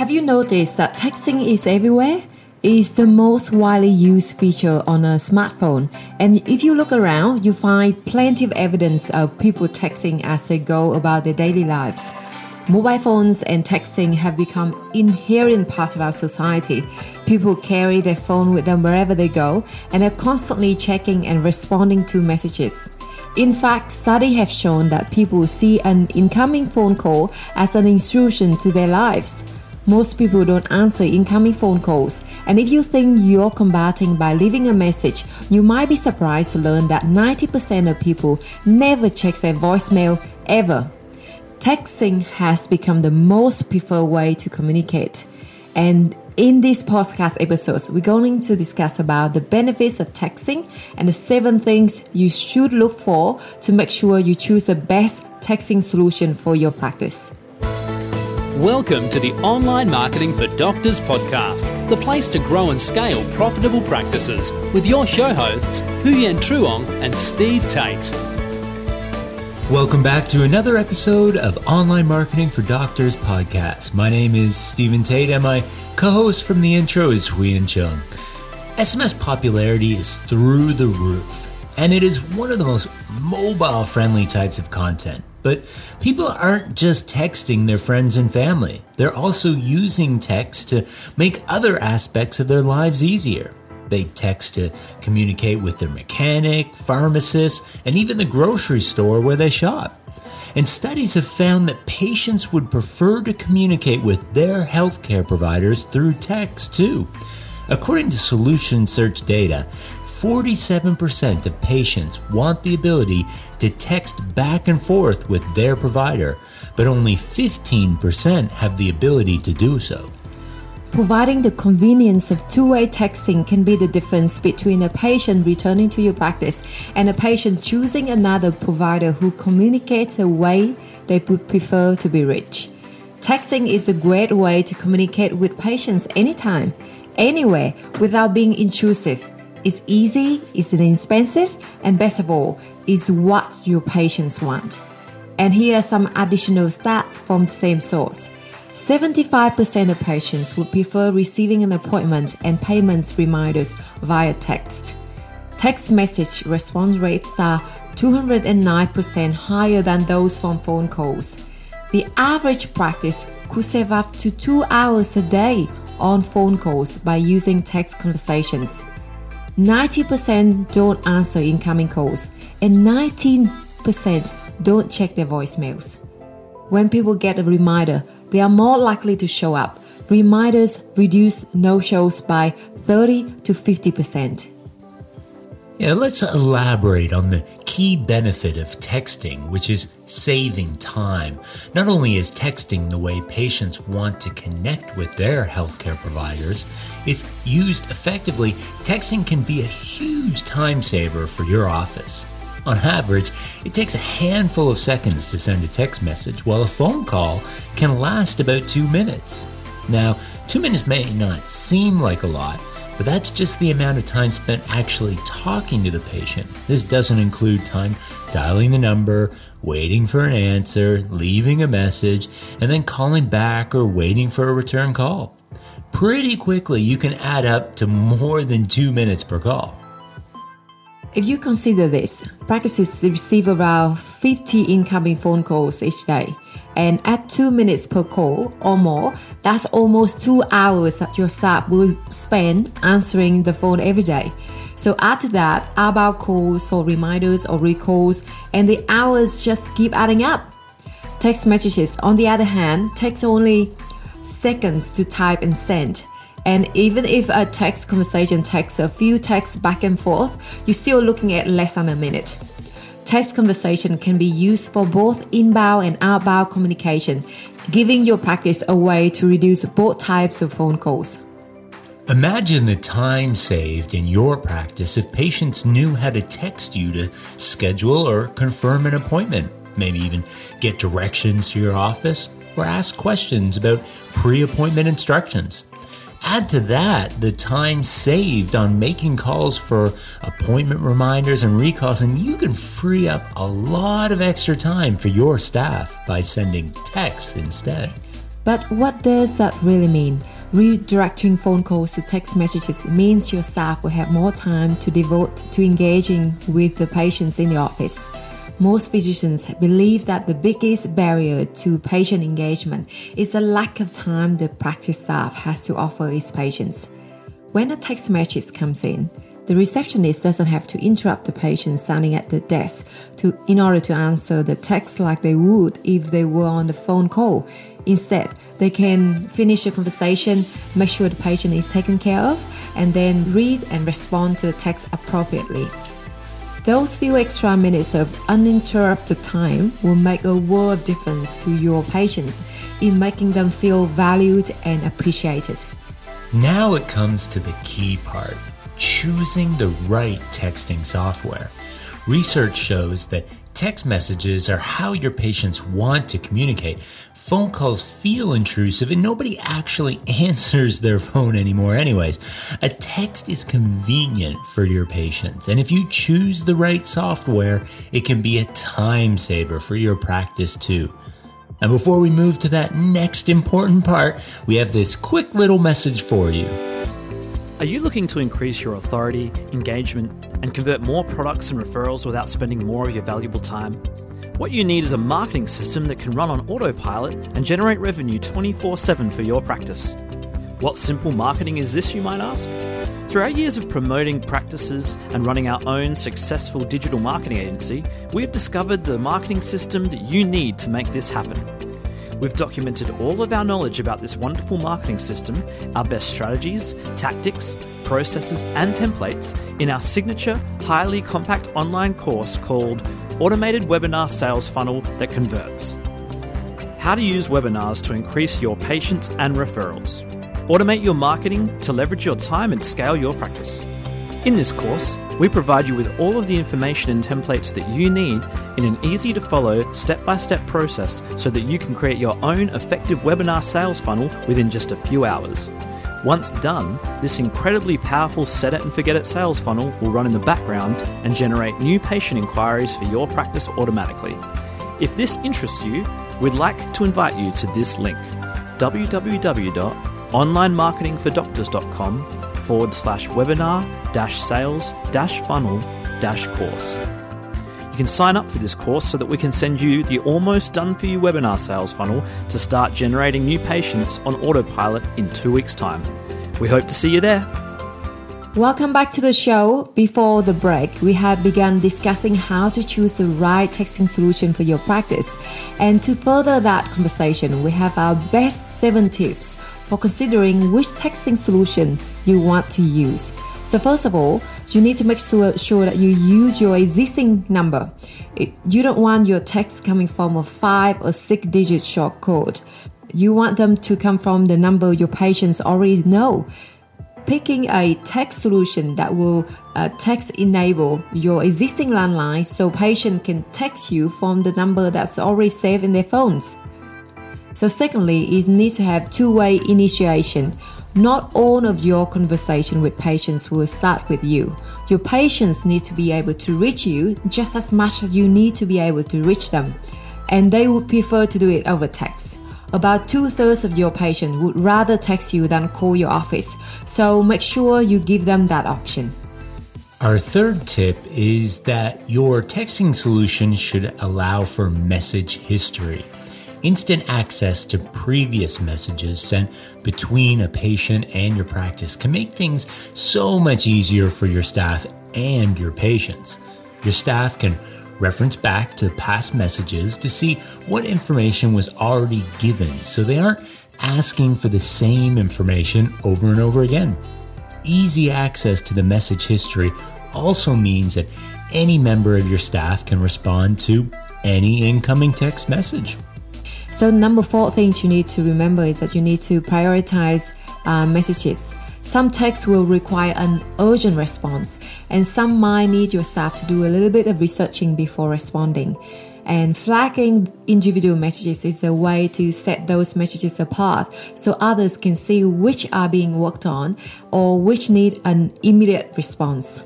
Have you noticed that texting is everywhere? It is the most widely used feature on a smartphone. And if you look around, you find plenty of evidence of people texting as they go about their daily lives. Mobile phones and texting have become inherent part of our society. People carry their phone with them wherever they go and are constantly checking and responding to messages. In fact, studies have shown that people see an incoming phone call as an intrusion to their lives. Most people don't answer incoming phone calls, and if you think you're combating by leaving a message, you might be surprised to learn that 90% of people never check their voicemail ever. Texting has become the most preferred way to communicate. And in this podcast episode, we're going to discuss about the benefits of texting and the seven things you should look for to make sure you choose the best texting solution for your practice. Welcome to the Online Marketing for Doctors podcast, the place to grow and scale profitable practices with your show hosts, Huyen Truong and Steve Tate. Welcome back to another episode of Online Marketing for Doctors podcast. My name is Stephen Tate and my co-host from the intro is Huyen Truong. SMS popularity is through the roof and it is one of the most mobile friendly types of content. But people aren't just texting their friends and family. They're also using text to make other aspects of their lives easier. They text to communicate with their mechanic, pharmacist, and even the grocery store where they shop. And studies have found that patients would prefer to communicate with their healthcare providers through text too. According to Solutionreach data, 47% of patients want the ability to text back and forth with their provider, but only 15% have the ability to do so. Providing the convenience of two way texting can be the difference between a patient returning to your practice and a patient choosing another provider who communicates the way they would prefer to be reached. Texting is a great way to communicate with patients anytime, anywhere, without being intrusive. It's easy, it's inexpensive, and best of all, is what your patients want. And here are some additional stats from the same source. 75% of patients would prefer receiving an appointment and payment reminders via text. Text message response rates are 209% higher than those from phone calls. The average practice could save up to two hours a day on phone calls by using text conversations. 90% don't answer incoming calls, and 19% don't check their voicemails. When people get a reminder, they are more likely to show up. Reminders reduce no shows by 30 to 50%. Yeah, let's elaborate on the key benefit of texting, which is saving time. Not only is texting the way patients want to connect with their healthcare providers, if used effectively, texting can be a huge time saver for your office. On average, it takes a handful of seconds to send a text message, while a phone call can last about two minutes. Now, two minutes may not seem like a lot, but that's just the amount of time spent actually talking to the patient. This doesn't include time dialing the number, waiting for an answer, leaving a message, and then calling back or waiting for a return call. Pretty quickly, you can add up to more than two minutes per call. If you consider this, practices receive around 50 incoming phone calls each day. And at two minutes per call or more, that's almost two hours that your staff will spend answering the phone every day. So add to that outbound calls for reminders or recalls, and the hours just keep adding up. Text messages, on the other hand, takes only seconds to type and send. And even if a text conversation takes a few texts back and forth, you're still looking at less than a minute. Text conversation can be used for both inbound and outbound communication, giving your practice a way to reduce both types of phone calls. Imagine the time saved in your practice if patients knew how to text you to schedule or confirm an appointment, maybe even get directions to your office or ask questions about pre appointment instructions. Add to that the time saved on making calls for appointment reminders and recalls, and you can free up a lot of extra time for your staff by sending texts instead. But what does that really mean? Redirecting phone calls to text messages means your staff will have more time to devote to engaging with the patients in the office. Most physicians believe that the biggest barrier to patient engagement is the lack of time the practice staff has to offer its patients. When a text message comes in, the receptionist doesn't have to interrupt the patient standing at the desk to, in order to answer the text like they would if they were on the phone call. Instead, they can finish the conversation, make sure the patient is taken care of, and then read and respond to the text appropriately. Those few extra minutes of uninterrupted time will make a world of difference to your patients in making them feel valued and appreciated. Now it comes to the key part choosing the right texting software. Research shows that Text messages are how your patients want to communicate. Phone calls feel intrusive and nobody actually answers their phone anymore, anyways. A text is convenient for your patients, and if you choose the right software, it can be a time saver for your practice too. And before we move to that next important part, we have this quick little message for you. Are you looking to increase your authority, engagement, and convert more products and referrals without spending more of your valuable time? What you need is a marketing system that can run on autopilot and generate revenue 24 7 for your practice. What simple marketing is this, you might ask? Through our years of promoting practices and running our own successful digital marketing agency, we have discovered the marketing system that you need to make this happen. We've documented all of our knowledge about this wonderful marketing system, our best strategies, tactics, processes, and templates in our signature, highly compact online course called Automated Webinar Sales Funnel That Converts. How to use webinars to increase your patients and referrals. Automate your marketing to leverage your time and scale your practice. In this course, we provide you with all of the information and templates that you need in an easy to follow, step by step process so that you can create your own effective webinar sales funnel within just a few hours. Once done, this incredibly powerful set it and forget it sales funnel will run in the background and generate new patient inquiries for your practice automatically. If this interests you, we'd like to invite you to this link www.onlinemarketingfordoctors.com forward slash webinar sales dash funnel dash course. You can sign up for this course so that we can send you the almost done for you webinar sales funnel to start generating new patients on autopilot in two weeks' time. We hope to see you there. Welcome back to the show. Before the break, we had begun discussing how to choose the right texting solution for your practice. And to further that conversation, we have our best seven tips for considering which texting solution you want to use. So first of all, you need to make sure, sure that you use your existing number. You don't want your text coming from a five or six digit short code. You want them to come from the number your patients already know. Picking a text solution that will uh, text enable your existing landline so patient can text you from the number that's already saved in their phones. So, secondly, you need to have two way initiation. Not all of your conversation with patients will start with you. Your patients need to be able to reach you just as much as you need to be able to reach them, and they would prefer to do it over text. About two thirds of your patients would rather text you than call your office, so make sure you give them that option. Our third tip is that your texting solution should allow for message history. Instant access to previous messages sent between a patient and your practice can make things so much easier for your staff and your patients. Your staff can reference back to past messages to see what information was already given so they aren't asking for the same information over and over again. Easy access to the message history also means that any member of your staff can respond to any incoming text message. So number four things you need to remember is that you need to prioritize uh, messages. Some texts will require an urgent response, and some might need your staff to do a little bit of researching before responding. And flagging individual messages is a way to set those messages apart so others can see which are being worked on or which need an immediate response.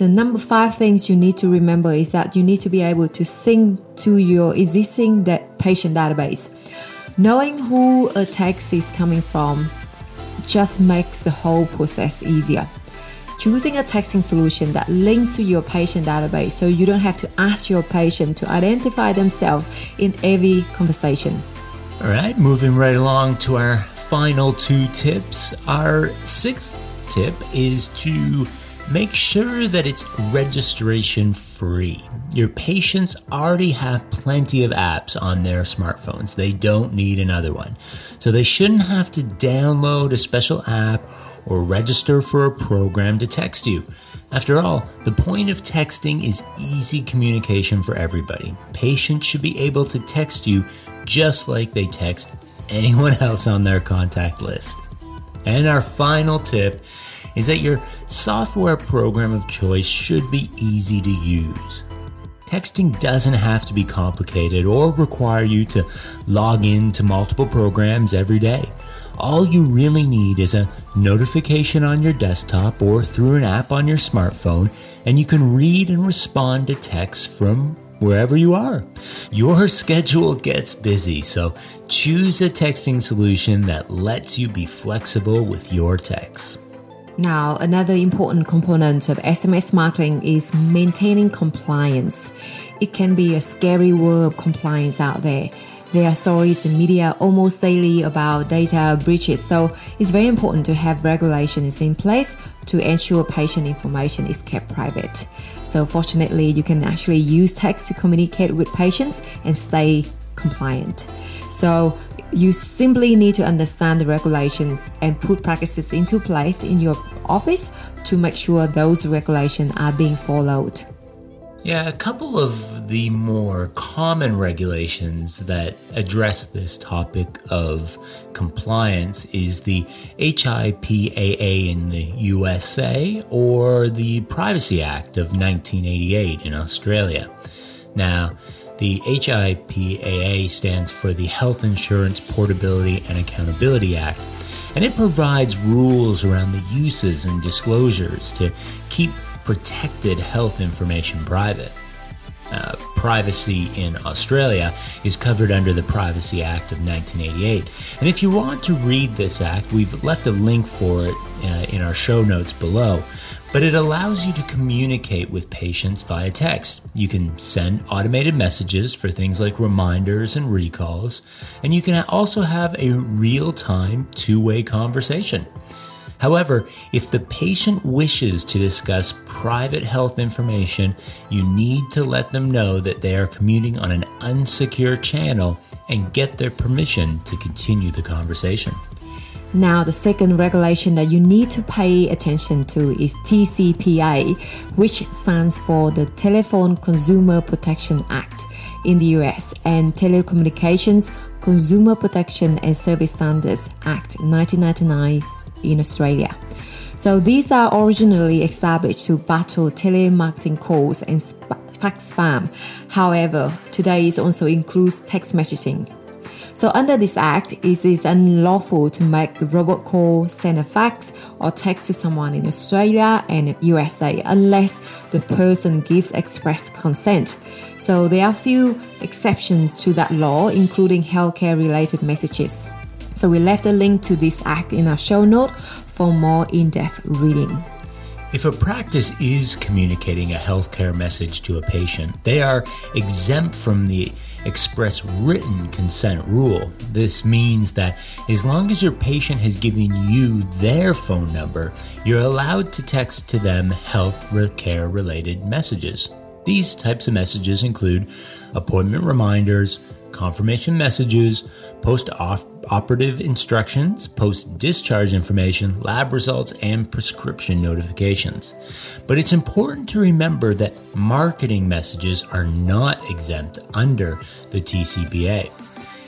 The number five things you need to remember is that you need to be able to sync to your existing patient database. Knowing who a text is coming from just makes the whole process easier choosing a texting solution that links to your patient database so you don't have to ask your patient to identify themselves in every conversation. All right, moving right along to our final two tips. Our sixth tip is to make sure that it's registration free. Your patients already have plenty of apps on their smartphones. They don't need another one. So they shouldn't have to download a special app or register for a program to text you. After all, the point of texting is easy communication for everybody. Patients should be able to text you just like they text anyone else on their contact list. And our final tip is that your software program of choice should be easy to use. Texting doesn't have to be complicated or require you to log in to multiple programs every day. All you really need is a notification on your desktop or through an app on your smartphone, and you can read and respond to texts from wherever you are. Your schedule gets busy, so choose a texting solution that lets you be flexible with your texts. Now, another important component of SMS marketing is maintaining compliance. It can be a scary world of compliance out there. There are stories in media almost daily about data breaches, so it's very important to have regulations in place to ensure patient information is kept private. So, fortunately, you can actually use text to communicate with patients and stay compliant. So, you simply need to understand the regulations and put practices into place in your office to make sure those regulations are being followed. Yeah, a couple of the more common regulations that address this topic of compliance is the HIPAA in the USA or the Privacy Act of 1988 in Australia. Now, the HIPAA stands for the Health Insurance Portability and Accountability Act, and it provides rules around the uses and disclosures to keep protected health information private. Uh, privacy in Australia is covered under the Privacy Act of 1988. And if you want to read this act, we've left a link for it uh, in our show notes below but it allows you to communicate with patients via text. You can send automated messages for things like reminders and recalls, and you can also have a real time two way conversation. However, if the patient wishes to discuss private health information, you need to let them know that they are commuting on an unsecure channel and get their permission to continue the conversation. Now, the second regulation that you need to pay attention to is TCPA, which stands for the Telephone Consumer Protection Act in the US and Telecommunications Consumer Protection and Service Standards Act 1999 in Australia. So these are originally established to battle telemarketing calls and fax spam. However, today it also includes text messaging so under this act, it is unlawful to make robot call, send a fax, or text to someone in Australia and USA unless the person gives express consent. So there are few exceptions to that law, including healthcare related messages. So we left a link to this act in our show note for more in-depth reading. If a practice is communicating a healthcare message to a patient, they are exempt from the express written consent rule. This means that as long as your patient has given you their phone number, you're allowed to text to them health care related messages. These types of messages include appointment reminders, confirmation messages, post operative instructions, post discharge information, lab results, and prescription notifications. But it's important to remember that marketing messages are not exempt under the TCPA.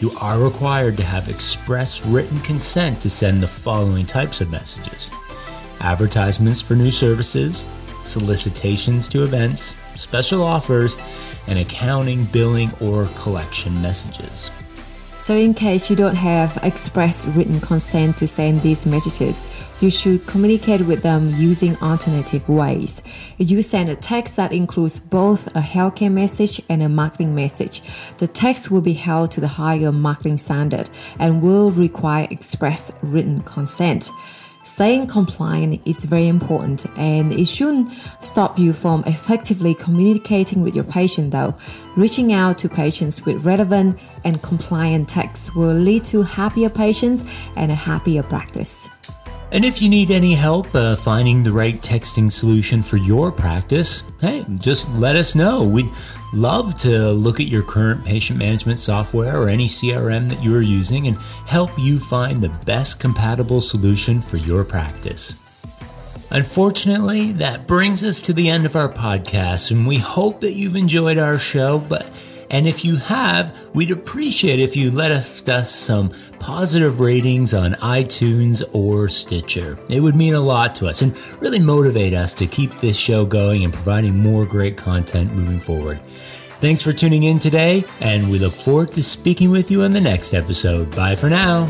You are required to have express written consent to send the following types of messages advertisements for new services, solicitations to events, special offers, and accounting, billing, or collection messages. So, in case you don't have express written consent to send these messages, you should communicate with them using alternative ways. If you send a text that includes both a healthcare message and a marketing message, the text will be held to the higher marketing standard and will require express written consent. Staying compliant is very important and it shouldn't stop you from effectively communicating with your patient though. Reaching out to patients with relevant and compliant texts will lead to happier patients and a happier practice. And if you need any help uh, finding the right texting solution for your practice, hey, just let us know. We'd love to look at your current patient management software or any CRM that you are using and help you find the best compatible solution for your practice. Unfortunately, that brings us to the end of our podcast, and we hope that you've enjoyed our show, but and if you have, we'd appreciate if you let us some positive ratings on iTunes or Stitcher. It would mean a lot to us and really motivate us to keep this show going and providing more great content moving forward. Thanks for tuning in today, and we look forward to speaking with you in the next episode. Bye for now.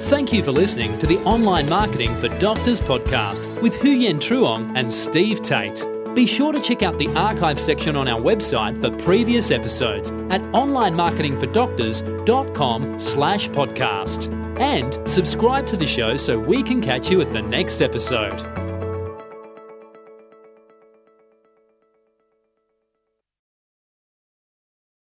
Thank you for listening to the Online Marketing for Doctors podcast with Huyen Truong and Steve Tate. Be sure to check out the archive section on our website for previous episodes at onlinemarketingfordoctors.com slash podcast. And subscribe to the show so we can catch you at the next episode.